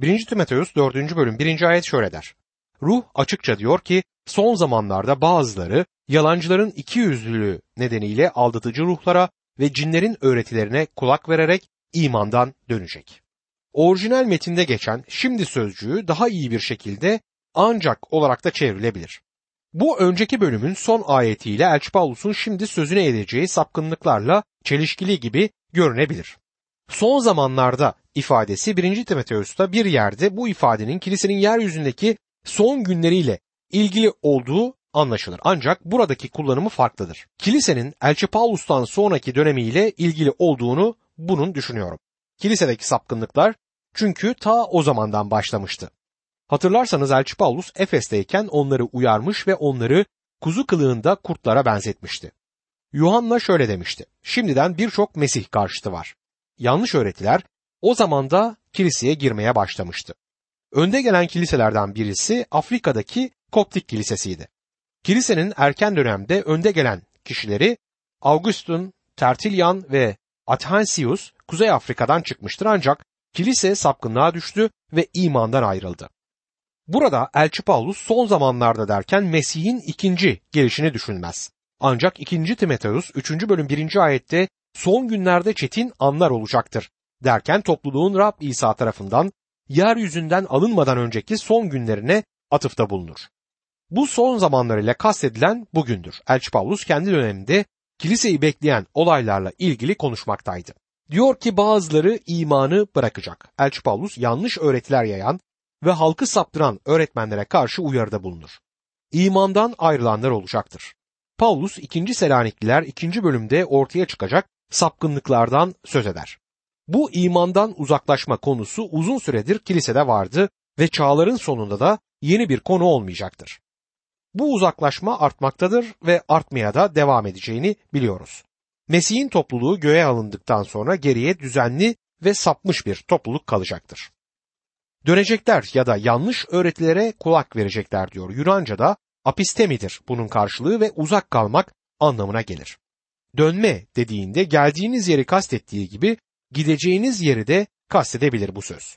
1. Timoteus 4. bölüm 1. ayet şöyle der. Ruh açıkça diyor ki son zamanlarda bazıları yalancıların iki yüzlülüğü nedeniyle aldatıcı ruhlara ve cinlerin öğretilerine kulak vererek imandan dönecek. Orijinal metinde geçen şimdi sözcüğü daha iyi bir şekilde ancak olarak da çevrilebilir. Bu önceki bölümün son ayetiyle Elçi Paulus'un şimdi sözüne edeceği sapkınlıklarla çelişkili gibi görünebilir. Son zamanlarda ifadesi 1. Timoteus'ta bir yerde bu ifadenin kilisenin yeryüzündeki son günleriyle ilgili olduğu anlaşılır. Ancak buradaki kullanımı farklıdır. Kilisenin Elçi Paulus'tan sonraki dönemiyle ilgili olduğunu bunun düşünüyorum. Kilisedeki sapkınlıklar çünkü ta o zamandan başlamıştı. Hatırlarsanız Elçi Paulus Efes'teyken onları uyarmış ve onları kuzu kılığında kurtlara benzetmişti. Yuhanna şöyle demişti. Şimdiden birçok Mesih karşıtı var. Yanlış öğretiler o zamanda kiliseye girmeye başlamıştı. Önde gelen kiliselerden birisi Afrika'daki Koptik Kilisesi'ydi. Kilisenin erken dönemde önde gelen kişileri Augustin, Tertullian ve Athansius Kuzey Afrika'dan çıkmıştır ancak kilise sapkınlığa düştü ve imandan ayrıldı. Burada Elçi Paulus son zamanlarda derken Mesih'in ikinci gelişini düşünmez. Ancak 2. Timoteus 3. bölüm 1. ayette son günlerde çetin anlar olacaktır derken topluluğun Rab İsa tarafından yeryüzünden alınmadan önceki son günlerine atıfta bulunur. Bu son zamanlar ile kastedilen bugündür. Elçi Paulus kendi döneminde kiliseyi bekleyen olaylarla ilgili konuşmaktaydı. Diyor ki bazıları imanı bırakacak. Elçi Paulus yanlış öğretiler yayan ve halkı saptıran öğretmenlere karşı uyarıda bulunur. İmandan ayrılanlar olacaktır. Paulus 2. Selanikliler 2. bölümde ortaya çıkacak sapkınlıklardan söz eder. Bu imandan uzaklaşma konusu uzun süredir kilisede vardı ve çağların sonunda da yeni bir konu olmayacaktır. Bu uzaklaşma artmaktadır ve artmaya da devam edeceğini biliyoruz. Mesih'in topluluğu göğe alındıktan sonra geriye düzenli ve sapmış bir topluluk kalacaktır. Dönecekler ya da yanlış öğretilere kulak verecekler diyor. Yunanca'da apistemidir bunun karşılığı ve uzak kalmak anlamına gelir. Dönme dediğinde geldiğiniz yeri kastettiği gibi gideceğiniz yeri de kastedebilir bu söz.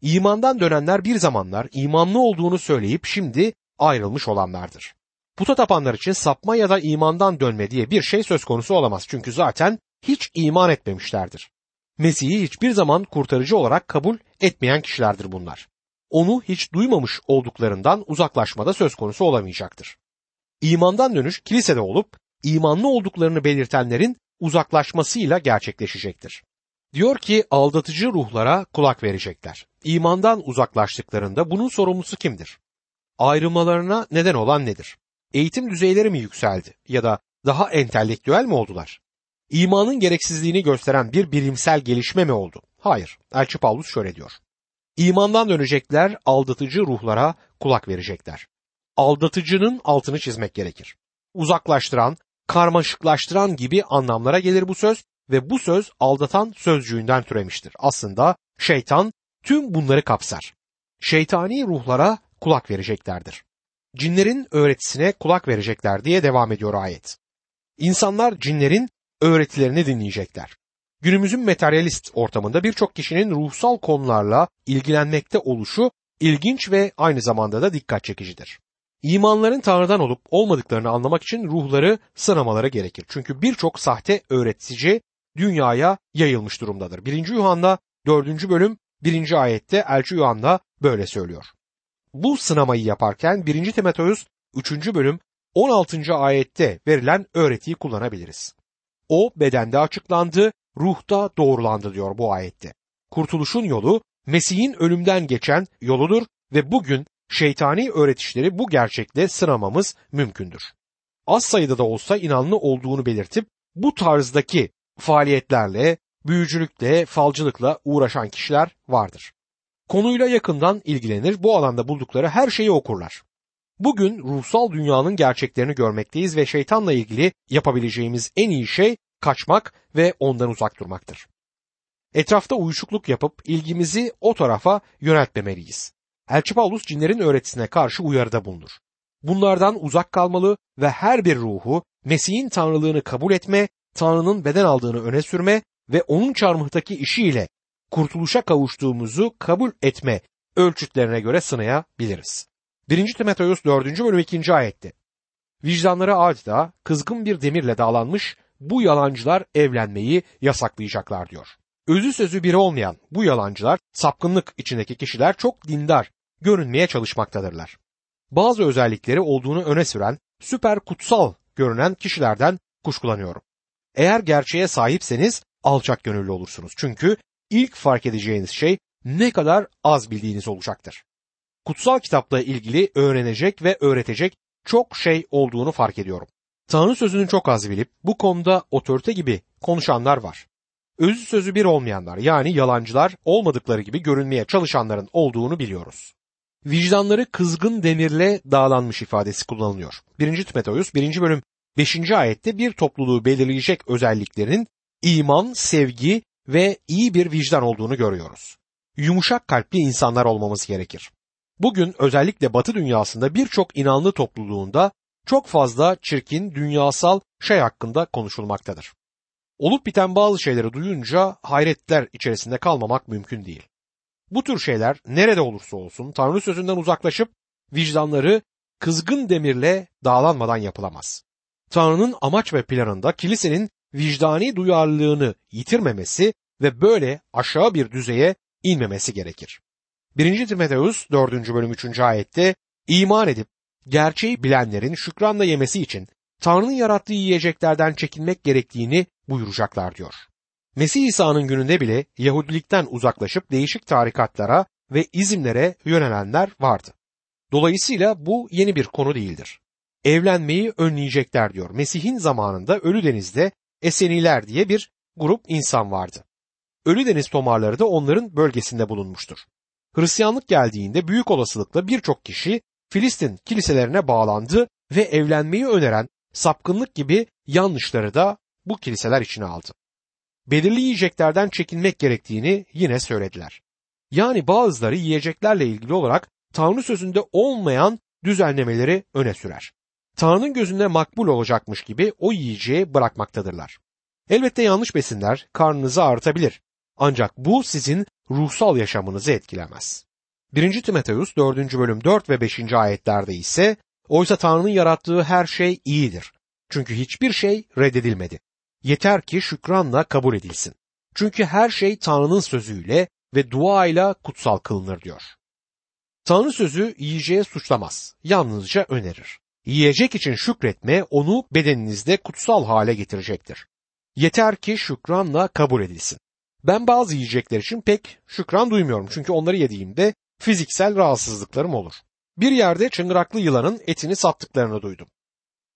İmandan dönenler bir zamanlar imanlı olduğunu söyleyip şimdi ayrılmış olanlardır. Puta tapanlar için sapma ya da imandan dönme diye bir şey söz konusu olamaz çünkü zaten hiç iman etmemişlerdir. Mesih'i hiçbir zaman kurtarıcı olarak kabul etmeyen kişilerdir bunlar. Onu hiç duymamış olduklarından uzaklaşmada söz konusu olamayacaktır. İmandan dönüş kilisede olup imanlı olduklarını belirtenlerin uzaklaşmasıyla gerçekleşecektir. Diyor ki aldatıcı ruhlara kulak verecekler. İmandan uzaklaştıklarında bunun sorumlusu kimdir? Ayrılmalarına neden olan nedir? Eğitim düzeyleri mi yükseldi ya da daha entelektüel mi oldular? İmanın gereksizliğini gösteren bir bilimsel gelişme mi oldu? Hayır. Elçi Paulus şöyle diyor. İmandan dönecekler, aldatıcı ruhlara kulak verecekler. Aldatıcının altını çizmek gerekir. Uzaklaştıran, karmaşıklaştıran gibi anlamlara gelir bu söz ve bu söz aldatan sözcüğünden türemiştir. Aslında şeytan tüm bunları kapsar. Şeytani ruhlara kulak vereceklerdir. Cinlerin öğretisine kulak verecekler diye devam ediyor ayet. İnsanlar cinlerin öğretilerini dinleyecekler. Günümüzün materyalist ortamında birçok kişinin ruhsal konularla ilgilenmekte oluşu ilginç ve aynı zamanda da dikkat çekicidir. İmanların Tanrı'dan olup olmadıklarını anlamak için ruhları sınamaları gerekir. Çünkü birçok sahte öğretici dünyaya yayılmış durumdadır. 1. Yuhanna 4. bölüm 1. ayette Elçi Yuhanna böyle söylüyor. Bu sınamayı yaparken 1. Timoteus 3. bölüm 16. ayette verilen öğretiyi kullanabiliriz. O bedende açıklandı, ruhta doğrulandı diyor bu ayette. Kurtuluşun yolu Mesih'in ölümden geçen yoludur ve bugün şeytani öğretişleri bu gerçekle sınamamız mümkündür. Az sayıda da olsa inanlı olduğunu belirtip bu tarzdaki faaliyetlerle, büyücülükle, falcılıkla uğraşan kişiler vardır. Konuyla yakından ilgilenir, bu alanda buldukları her şeyi okurlar. Bugün ruhsal dünyanın gerçeklerini görmekteyiz ve şeytanla ilgili yapabileceğimiz en iyi şey kaçmak ve ondan uzak durmaktır. Etrafta uyuşukluk yapıp ilgimizi o tarafa yöneltmemeliyiz. Elçi Paulus cinlerin öğretisine karşı uyarıda bulunur. Bunlardan uzak kalmalı ve her bir ruhu Mesih'in tanrılığını kabul etme, Tanrı'nın beden aldığını öne sürme ve onun çarmıhtaki işiyle kurtuluşa kavuştuğumuzu kabul etme ölçütlerine göre sınayabiliriz. 1. Timoteus 4. bölüm 2. ayette. Vicdanları adeta kızgın bir demirle dağlanmış bu yalancılar evlenmeyi yasaklayacaklar diyor. Özü sözü biri olmayan bu yalancılar sapkınlık içindeki kişiler çok dindar görünmeye çalışmaktadırlar. Bazı özellikleri olduğunu öne süren süper kutsal görünen kişilerden kuşkulanıyorum. Eğer gerçeğe sahipseniz alçak gönüllü olursunuz. Çünkü ilk fark edeceğiniz şey ne kadar az bildiğiniz olacaktır. Kutsal kitapla ilgili öğrenecek ve öğretecek çok şey olduğunu fark ediyorum. Tanrı sözünü çok az bilip bu konuda otorite gibi konuşanlar var. Özü sözü bir olmayanlar yani yalancılar olmadıkları gibi görünmeye çalışanların olduğunu biliyoruz. Vicdanları kızgın demirle dağlanmış ifadesi kullanılıyor. 1. Timoteus 1. bölüm 5. ayette bir topluluğu belirleyecek özelliklerin iman, sevgi ve iyi bir vicdan olduğunu görüyoruz. Yumuşak kalpli insanlar olmamız gerekir. Bugün özellikle Batı dünyasında birçok inanlı topluluğunda çok fazla çirkin dünyasal şey hakkında konuşulmaktadır. Olup biten bazı şeyleri duyunca hayretler içerisinde kalmamak mümkün değil. Bu tür şeyler nerede olursa olsun Tanrı sözünden uzaklaşıp vicdanları kızgın demirle dağlanmadan yapılamaz. Tanrı'nın amaç ve planında kilisenin vicdani duyarlılığını yitirmemesi ve böyle aşağı bir düzeye inmemesi gerekir. 1. Timoteus 4. bölüm 3. ayette iman edip gerçeği bilenlerin şükranla yemesi için Tanrı'nın yarattığı yiyeceklerden çekinmek gerektiğini buyuracaklar diyor. Mesih İsa'nın gününde bile Yahudilikten uzaklaşıp değişik tarikatlara ve izimlere yönelenler vardı. Dolayısıyla bu yeni bir konu değildir. Evlenmeyi önleyecekler diyor. Mesih'in zamanında Ölü Deniz'de Eseniler diye bir grup insan vardı. Ölü Deniz tomarları da onların bölgesinde bulunmuştur. Hristiyanlık geldiğinde büyük olasılıkla birçok kişi Filistin kiliselerine bağlandı ve evlenmeyi öneren sapkınlık gibi yanlışları da bu kiliseler içine aldı. Belirli yiyeceklerden çekinmek gerektiğini yine söylediler. Yani bazıları yiyeceklerle ilgili olarak Tanrı sözünde olmayan düzenlemeleri öne sürer. Tanrı'nın gözünde makbul olacakmış gibi o yiyeceği bırakmaktadırlar. Elbette yanlış besinler karnınızı ağrıtabilir. Ancak bu sizin ruhsal yaşamınızı etkilemez. 1. Timoteus 4. bölüm 4 ve 5. ayetlerde ise oysa Tanrı'nın yarattığı her şey iyidir. Çünkü hiçbir şey reddedilmedi. Yeter ki şükranla kabul edilsin. Çünkü her şey Tanrı'nın sözüyle ve duayla kutsal kılınır diyor. Tanrı sözü yiyeceğe suçlamaz, yalnızca önerir. Yiyecek için şükretme onu bedeninizde kutsal hale getirecektir. Yeter ki şükranla kabul edilsin. Ben bazı yiyecekler için pek şükran duymuyorum çünkü onları yediğimde fiziksel rahatsızlıklarım olur. Bir yerde çıngıraklı yılanın etini sattıklarını duydum.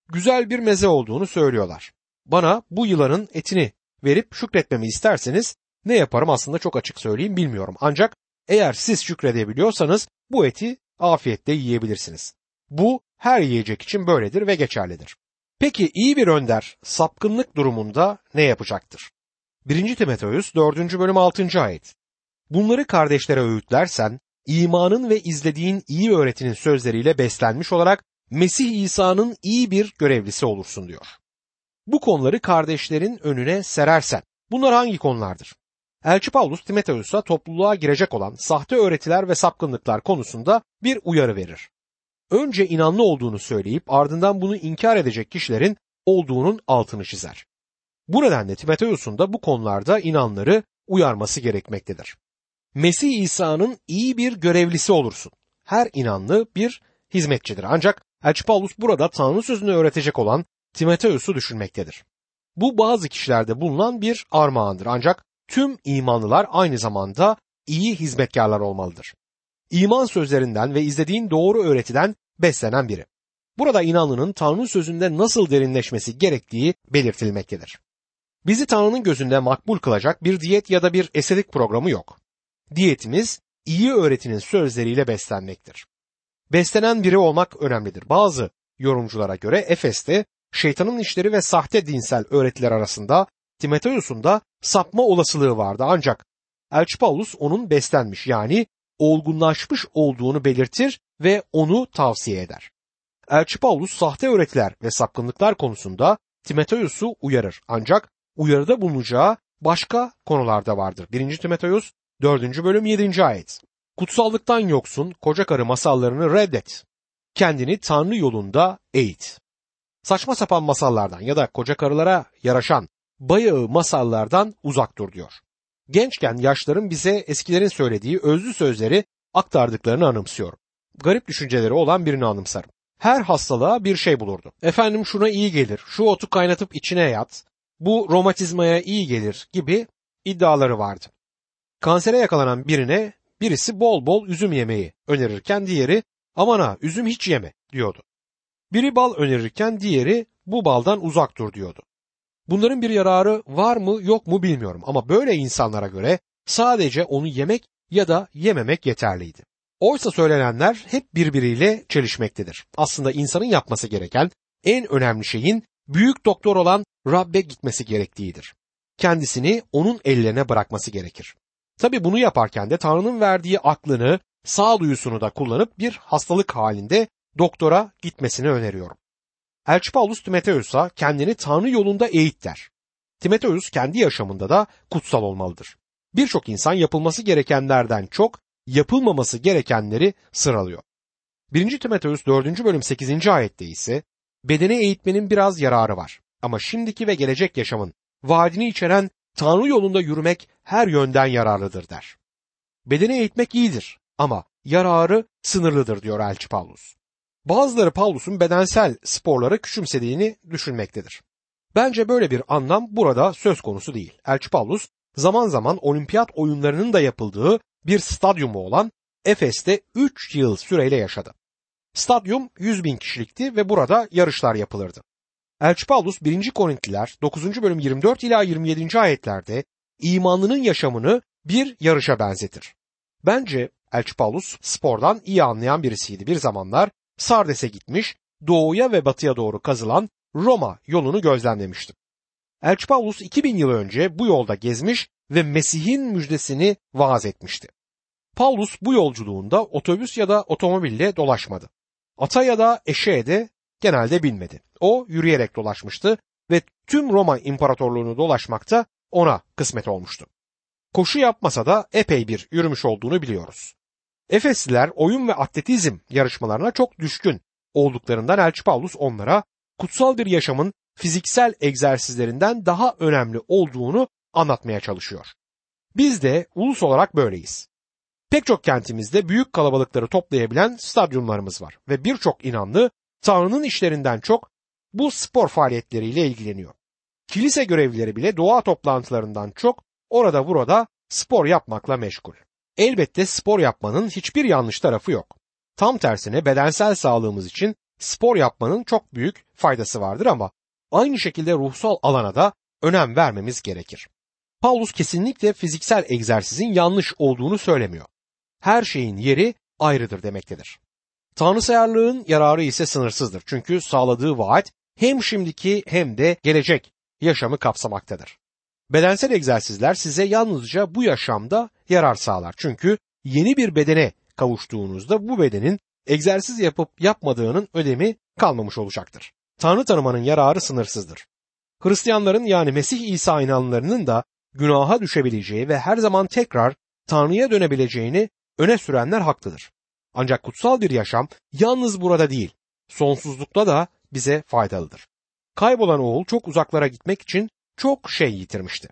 Güzel bir meze olduğunu söylüyorlar. Bana bu yılanın etini verip şükretmemi isterseniz ne yaparım aslında çok açık söyleyeyim bilmiyorum. Ancak eğer siz şükredebiliyorsanız bu eti afiyetle yiyebilirsiniz. Bu her yiyecek için böyledir ve geçerlidir. Peki iyi bir önder sapkınlık durumunda ne yapacaktır? 1. Timoteus 4. bölüm 6. ayet. Bunları kardeşlere öğütlersen imanın ve izlediğin iyi öğretinin sözleriyle beslenmiş olarak Mesih İsa'nın iyi bir görevlisi olursun diyor. Bu konuları kardeşlerin önüne serersen bunlar hangi konulardır? Elçi Paulus Timoteus'a topluluğa girecek olan sahte öğretiler ve sapkınlıklar konusunda bir uyarı verir. Önce inanlı olduğunu söyleyip ardından bunu inkar edecek kişilerin olduğunun altını çizer. Bu nedenle Timoteus'un da bu konularda inanları uyarması gerekmektedir. Mesih İsa'nın iyi bir görevlisi olursun. Her inanlı bir hizmetçidir. Ancak Elçi Paulus burada Tanrı sözünü öğretecek olan Timoteus'u düşünmektedir. Bu bazı kişilerde bulunan bir armağandır ancak tüm imanlılar aynı zamanda iyi hizmetkarlar olmalıdır. İman sözlerinden ve izlediğin doğru öğretiden beslenen biri. Burada inanlının Tanrı sözünde nasıl derinleşmesi gerektiği belirtilmektedir. Bizi Tanrı'nın gözünde makbul kılacak bir diyet ya da bir eserik programı yok. Diyetimiz iyi öğretinin sözleriyle beslenmektir. Beslenen biri olmak önemlidir. Bazı yorumculara göre Efes'te şeytanın işleri ve sahte dinsel öğretiler arasında Timoteus'un da sapma olasılığı vardı ancak Elçi Paulus onun beslenmiş yani olgunlaşmış olduğunu belirtir ve onu tavsiye eder. Elçi Paulus sahte öğretiler ve sapkınlıklar konusunda Timoteus'u uyarır ancak uyarıda bulunacağı başka konularda vardır. 1. Timoteus 4. bölüm 7. ayet. Kutsallıktan yoksun koca karı masallarını reddet. Kendini Tanrı yolunda eğit. Saçma sapan masallardan ya da koca karılara yaraşan bayağı masallardan uzak dur diyor. Gençken yaşların bize eskilerin söylediği özlü sözleri aktardıklarını anımsıyorum. Garip düşünceleri olan birini anımsarım. Her hastalığa bir şey bulurdu. Efendim şuna iyi gelir, şu otu kaynatıp içine yat, bu romatizmaya iyi gelir gibi iddiaları vardı. Kansere yakalanan birine birisi bol bol üzüm yemeyi önerirken diğeri aman ha üzüm hiç yeme diyordu. Biri bal önerirken diğeri bu baldan uzak dur diyordu. Bunların bir yararı var mı yok mu bilmiyorum ama böyle insanlara göre sadece onu yemek ya da yememek yeterliydi. Oysa söylenenler hep birbiriyle çelişmektedir. Aslında insanın yapması gereken en önemli şeyin büyük doktor olan Rabbe gitmesi gerektiğidir. Kendisini onun ellerine bırakması gerekir. Tabi bunu yaparken de Tanrı'nın verdiği aklını, sağduyusunu da kullanıp bir hastalık halinde doktora gitmesini öneriyorum. Elçi Paulus Timoteus'a kendini Tanrı yolunda eğit der. Timoteus kendi yaşamında da kutsal olmalıdır. Birçok insan yapılması gerekenlerden çok yapılmaması gerekenleri sıralıyor. 1. Timoteus 4. bölüm 8. ayette ise bedene eğitmenin biraz yararı var. Ama şimdiki ve gelecek yaşamın vaadini içeren Tanrı yolunda yürümek her yönden yararlıdır der. Bedene eğitmek iyidir ama yararı sınırlıdır diyor Elçi Paulus. Bazıları Paulus'un bedensel sporları küçümsediğini düşünmektedir. Bence böyle bir anlam burada söz konusu değil. Elçi Paulus zaman zaman olimpiyat oyunlarının da yapıldığı bir stadyumu olan Efes'te 3 yıl süreyle yaşadı. Stadyum 100 bin kişilikti ve burada yarışlar yapılırdı. Elçi Paulus 1. Korintliler 9. bölüm 24 ila 27. ayetlerde imanlının yaşamını bir yarışa benzetir. Bence Elçi Paulus spordan iyi anlayan birisiydi. Bir zamanlar Sardes'e gitmiş, doğuya ve batıya doğru kazılan Roma yolunu gözlemlemişti. Elçi Paulus 2000 yıl önce bu yolda gezmiş ve Mesih'in müjdesini vaaz etmişti. Paulus bu yolculuğunda otobüs ya da otomobille dolaşmadı. Ata ya da eşeğe de genelde binmedi. O yürüyerek dolaşmıştı ve tüm Roma İmparatorluğunu dolaşmakta ona kısmet olmuştu. Koşu yapmasa da epey bir yürümüş olduğunu biliyoruz. Efesliler oyun ve atletizm yarışmalarına çok düşkün olduklarından Elçi Paulus onlara kutsal bir yaşamın fiziksel egzersizlerinden daha önemli olduğunu anlatmaya çalışıyor. Biz de ulus olarak böyleyiz. Pek çok kentimizde büyük kalabalıkları toplayabilen stadyumlarımız var ve birçok inanlı Tanrı'nın işlerinden çok bu spor faaliyetleriyle ilgileniyor. Kilise görevlileri bile doğa toplantılarından çok orada burada spor yapmakla meşgul. Elbette spor yapmanın hiçbir yanlış tarafı yok. Tam tersine bedensel sağlığımız için spor yapmanın çok büyük faydası vardır ama aynı şekilde ruhsal alana da önem vermemiz gerekir. Paulus kesinlikle fiziksel egzersizin yanlış olduğunu söylemiyor. Her şeyin yeri ayrıdır demektedir. Tanrısayarlığın yararı ise sınırsızdır. Çünkü sağladığı vaat hem şimdiki hem de gelecek yaşamı kapsamaktadır. Bedensel egzersizler size yalnızca bu yaşamda yarar sağlar. Çünkü yeni bir bedene kavuştuğunuzda bu bedenin egzersiz yapıp yapmadığının ödemi kalmamış olacaktır. Tanrı tanımanın yararı sınırsızdır. Hristiyanların yani Mesih İsa inanlarının da günaha düşebileceği ve her zaman tekrar Tanrı'ya dönebileceğini öne sürenler haklıdır. Ancak kutsal bir yaşam yalnız burada değil, sonsuzlukta da bize faydalıdır. Kaybolan oğul çok uzaklara gitmek için çok şey yitirmişti.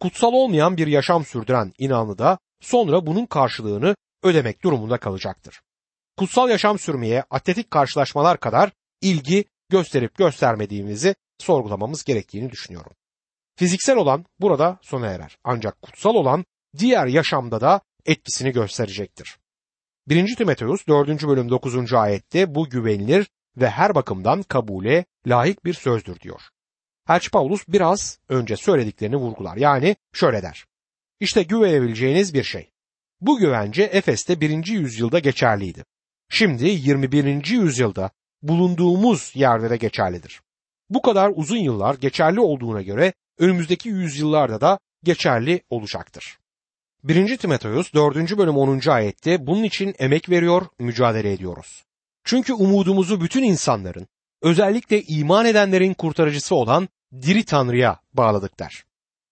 Kutsal olmayan bir yaşam sürdüren inanlı da sonra bunun karşılığını ödemek durumunda kalacaktır. Kutsal yaşam sürmeye atletik karşılaşmalar kadar ilgi gösterip göstermediğimizi sorgulamamız gerektiğini düşünüyorum. Fiziksel olan burada sona erer. Ancak kutsal olan diğer yaşamda da etkisini gösterecektir. 1. Timoteus 4. bölüm 9. ayette bu güvenilir ve her bakımdan kabule layık bir sözdür diyor. Elçi Paulus biraz önce söylediklerini vurgular. Yani şöyle der. İşte güvenebileceğiniz bir şey. Bu güvence Efes'te 1. yüzyılda geçerliydi. Şimdi 21. yüzyılda bulunduğumuz yerde de geçerlidir. Bu kadar uzun yıllar geçerli olduğuna göre önümüzdeki yüzyıllarda da geçerli olacaktır. 1. Timoteus 4. bölüm 10. ayette bunun için emek veriyor, mücadele ediyoruz. Çünkü umudumuzu bütün insanların, özellikle iman edenlerin kurtarıcısı olan diri Tanrı'ya bağladık der.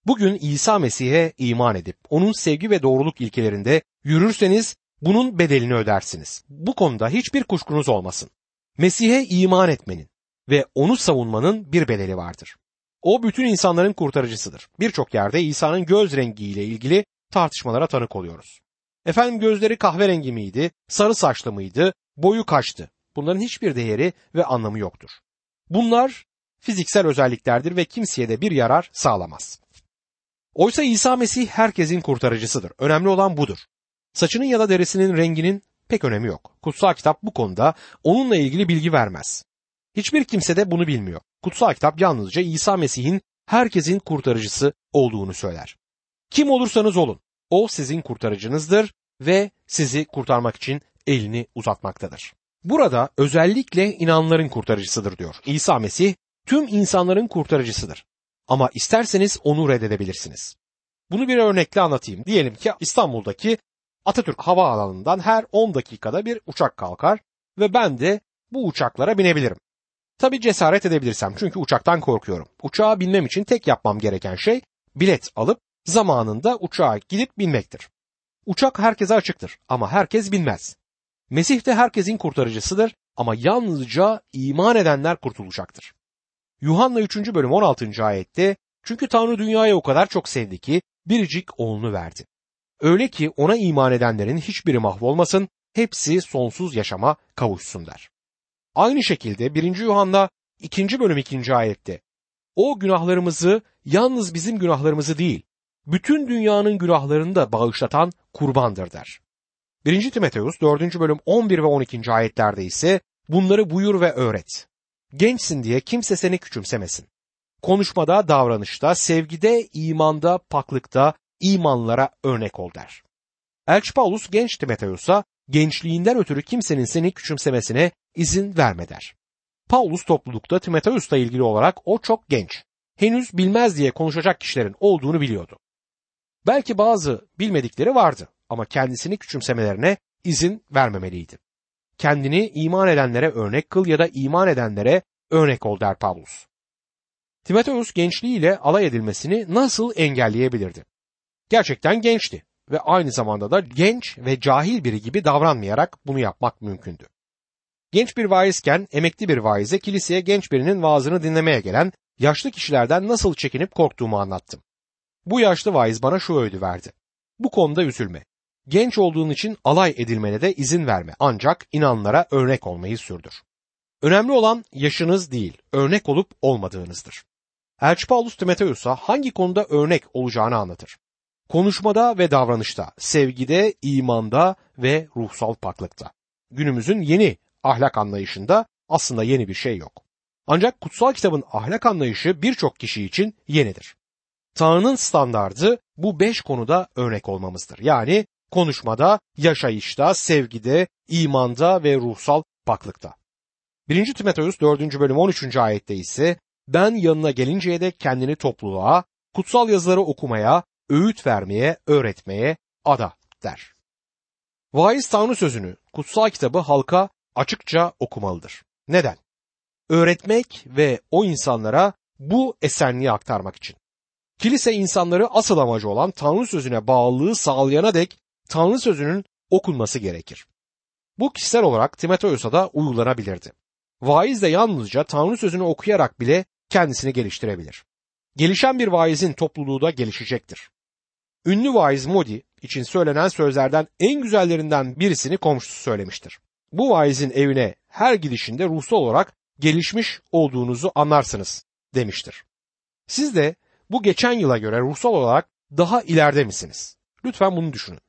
Bugün İsa Mesih'e iman edip onun sevgi ve doğruluk ilkelerinde yürürseniz bunun bedelini ödersiniz. Bu konuda hiçbir kuşkunuz olmasın. Mesih'e iman etmenin ve onu savunmanın bir bedeli vardır. O bütün insanların kurtarıcısıdır. Birçok yerde İsa'nın göz rengiyle ilgili tartışmalara tanık oluyoruz. Efendim gözleri kahverengi miydi, sarı saçlı mıydı, boyu kaçtı? Bunların hiçbir değeri ve anlamı yoktur. Bunlar fiziksel özelliklerdir ve kimseye de bir yarar sağlamaz. Oysa İsa Mesih herkesin kurtarıcısıdır. Önemli olan budur. Saçının ya da derisinin renginin pek önemi yok. Kutsal kitap bu konuda onunla ilgili bilgi vermez. Hiçbir kimse de bunu bilmiyor. Kutsal kitap yalnızca İsa Mesih'in herkesin kurtarıcısı olduğunu söyler. Kim olursanız olun, o sizin kurtarıcınızdır ve sizi kurtarmak için elini uzatmaktadır. Burada özellikle inanların kurtarıcısıdır diyor. İsa Mesih tüm insanların kurtarıcısıdır. Ama isterseniz onu reddedebilirsiniz. Bunu bir örnekle anlatayım. Diyelim ki İstanbul'daki Atatürk Havaalanı'ndan her 10 dakikada bir uçak kalkar ve ben de bu uçaklara binebilirim. Tabi cesaret edebilirsem çünkü uçaktan korkuyorum. Uçağa binmem için tek yapmam gereken şey bilet alıp zamanında uçağa gidip binmektir. Uçak herkese açıktır ama herkes binmez. Mesih de herkesin kurtarıcısıdır ama yalnızca iman edenler kurtulacaktır. Yuhanna 3. bölüm 16. ayette çünkü Tanrı dünyaya o kadar çok sevdi ki biricik oğlunu verdi. Öyle ki ona iman edenlerin hiçbiri mahvolmasın, hepsi sonsuz yaşama kavuşsun der. Aynı şekilde 1. Yuhanna 2. bölüm 2. ayette o günahlarımızı yalnız bizim günahlarımızı değil, bütün dünyanın günahlarını da bağışlatan kurbandır der. 1. Timoteus 4. bölüm 11 ve 12. ayetlerde ise bunları buyur ve öğret. Gençsin diye kimse seni küçümsemesin. Konuşmada, davranışta, sevgide, imanda, paklıkta, imanlara örnek ol der. Elçi Paulus genç Timoteus'a gençliğinden ötürü kimsenin seni küçümsemesine izin verme der. Paulus toplulukta Timoteus'la ilgili olarak o çok genç. Henüz bilmez diye konuşacak kişilerin olduğunu biliyordu. Belki bazı bilmedikleri vardı ama kendisini küçümsemelerine izin vermemeliydi. Kendini iman edenlere örnek kıl ya da iman edenlere örnek ol der Paulus. Timoteus gençliğiyle alay edilmesini nasıl engelleyebilirdi? Gerçekten gençti ve aynı zamanda da genç ve cahil biri gibi davranmayarak bunu yapmak mümkündü. Genç bir vaizken emekli bir vaize kiliseye genç birinin vaazını dinlemeye gelen yaşlı kişilerden nasıl çekinip korktuğumu anlattım. Bu yaşlı vaiz bana şu öğüdü verdi. Bu konuda üzülme. Genç olduğun için alay edilmene de izin verme ancak inanlara örnek olmayı sürdür. Önemli olan yaşınız değil, örnek olup olmadığınızdır. Elçi Paulus Timoteus'a hangi konuda örnek olacağını anlatır. Konuşmada ve davranışta, sevgide, imanda ve ruhsal paklıkta. Günümüzün yeni ahlak anlayışında aslında yeni bir şey yok. Ancak kutsal kitabın ahlak anlayışı birçok kişi için yenidir. Tanrı'nın standardı bu beş konuda örnek olmamızdır. Yani konuşmada, yaşayışta, sevgide, imanda ve ruhsal paklıkta. 1. Timoteus 4. bölüm 13. ayette ise ben yanına gelinceye de kendini topluluğa, kutsal yazıları okumaya, öğüt vermeye, öğretmeye ada der. Vaiz Tanrı sözünü, kutsal kitabı halka açıkça okumalıdır. Neden? Öğretmek ve o insanlara bu esenliği aktarmak için. Kilise insanları asıl amacı olan Tanrı sözüne bağlılığı sağlayana dek Tanrı sözünün okunması gerekir. Bu kişisel olarak Timoteus'a da uygulanabilirdi. Vaiz de yalnızca Tanrı sözünü okuyarak bile kendisini geliştirebilir. Gelişen bir vaizin topluluğu da gelişecektir. Ünlü vaiz Modi için söylenen sözlerden en güzellerinden birisini komşusu söylemiştir. Bu vaizin evine her gidişinde ruhsal olarak gelişmiş olduğunuzu anlarsınız demiştir. Siz de bu geçen yıla göre ruhsal olarak daha ileride misiniz? Lütfen bunu düşünün.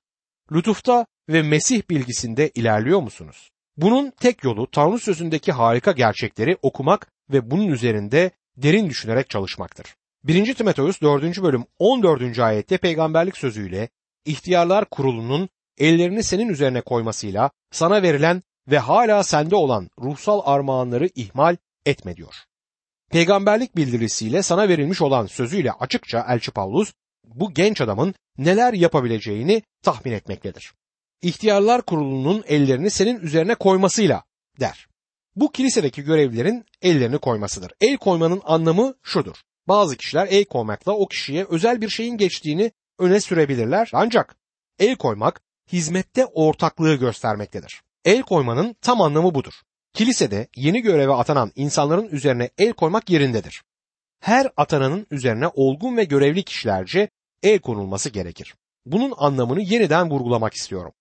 Lütufta ve Mesih bilgisinde ilerliyor musunuz? Bunun tek yolu Tanrı sözündeki harika gerçekleri okumak ve bunun üzerinde derin düşünerek çalışmaktır. 1. Timoteus 4. bölüm 14. ayette peygamberlik sözüyle ihtiyarlar kurulunun ellerini senin üzerine koymasıyla sana verilen ve hala sende olan ruhsal armağanları ihmal etme diyor. Peygamberlik bildirisiyle sana verilmiş olan sözüyle açıkça Elçi Paulus bu genç adamın neler yapabileceğini tahmin etmektedir. İhtiyarlar kurulunun ellerini senin üzerine koymasıyla der. Bu kilisedeki görevlilerin ellerini koymasıdır. El koymanın anlamı şudur. Bazı kişiler el koymakla o kişiye özel bir şeyin geçtiğini öne sürebilirler. Ancak el koymak hizmette ortaklığı göstermektedir. El koymanın tam anlamı budur. Kilisede yeni göreve atanan insanların üzerine el koymak yerindedir. Her atananın üzerine olgun ve görevli kişilerce el konulması gerekir. Bunun anlamını yeniden vurgulamak istiyorum.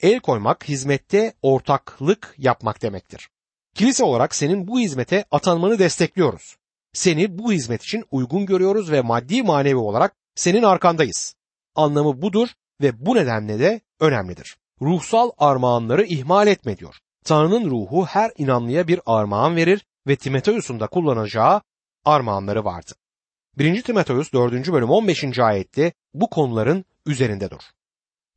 El koymak hizmette ortaklık yapmak demektir. Kilise olarak senin bu hizmete atanmanı destekliyoruz. Seni bu hizmet için uygun görüyoruz ve maddi manevi olarak senin arkandayız. Anlamı budur ve bu nedenle de önemlidir. Ruhsal armağanları ihmal etme diyor. Tanrı'nın ruhu her inanlıya bir armağan verir ve Timoteus'un da kullanacağı armağanları vardı. 1. Timoteus 4. bölüm 15. ayette bu konuların üzerinde dur.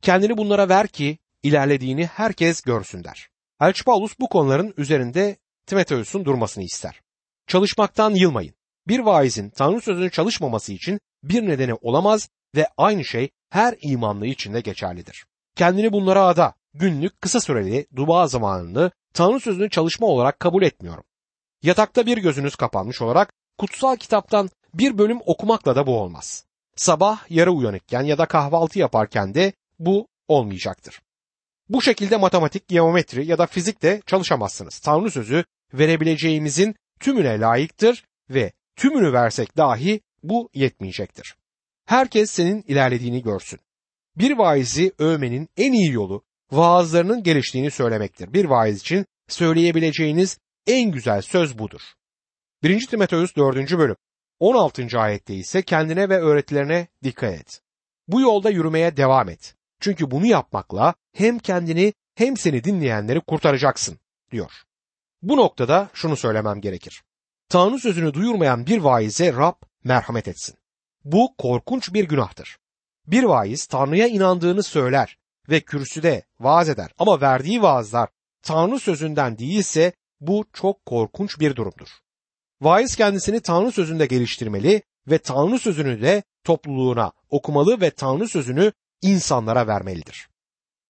Kendini bunlara ver ki ilerlediğini herkes görsün der. Elçi Paulus bu konuların üzerinde Timoteus'un durmasını ister. Çalışmaktan yılmayın. Bir vaizin Tanrı sözünü çalışmaması için bir nedeni olamaz ve aynı şey her imanlı için de geçerlidir. Kendini bunlara ada, günlük kısa süreli dua zamanını Tanrı sözünü çalışma olarak kabul etmiyorum. Yatakta bir gözünüz kapanmış olarak kutsal kitaptan bir bölüm okumakla da bu olmaz. Sabah yarı uyanıkken ya da kahvaltı yaparken de bu olmayacaktır. Bu şekilde matematik, geometri ya da fizikte çalışamazsınız. Tanrı sözü verebileceğimizin tümüne layıktır ve tümünü versek dahi bu yetmeyecektir. Herkes senin ilerlediğini görsün. Bir vaizi övmenin en iyi yolu vaazlarının geliştiğini söylemektir. Bir vaiz için söyleyebileceğiniz en güzel söz budur. 1. Timoteus 4. bölüm 16. ayette ise kendine ve öğretilerine dikkat et. Bu yolda yürümeye devam et. Çünkü bunu yapmakla hem kendini hem seni dinleyenleri kurtaracaksın diyor. Bu noktada şunu söylemem gerekir. Tanrı sözünü duyurmayan bir vaize Rab merhamet etsin. Bu korkunç bir günahtır. Bir vaiz Tanrı'ya inandığını söyler ve kürsüde vaaz eder ama verdiği vaazlar Tanrı sözünden değilse bu çok korkunç bir durumdur. Vaiz kendisini Tanrı sözünde geliştirmeli ve Tanrı sözünü de topluluğuna okumalı ve Tanrı sözünü insanlara vermelidir.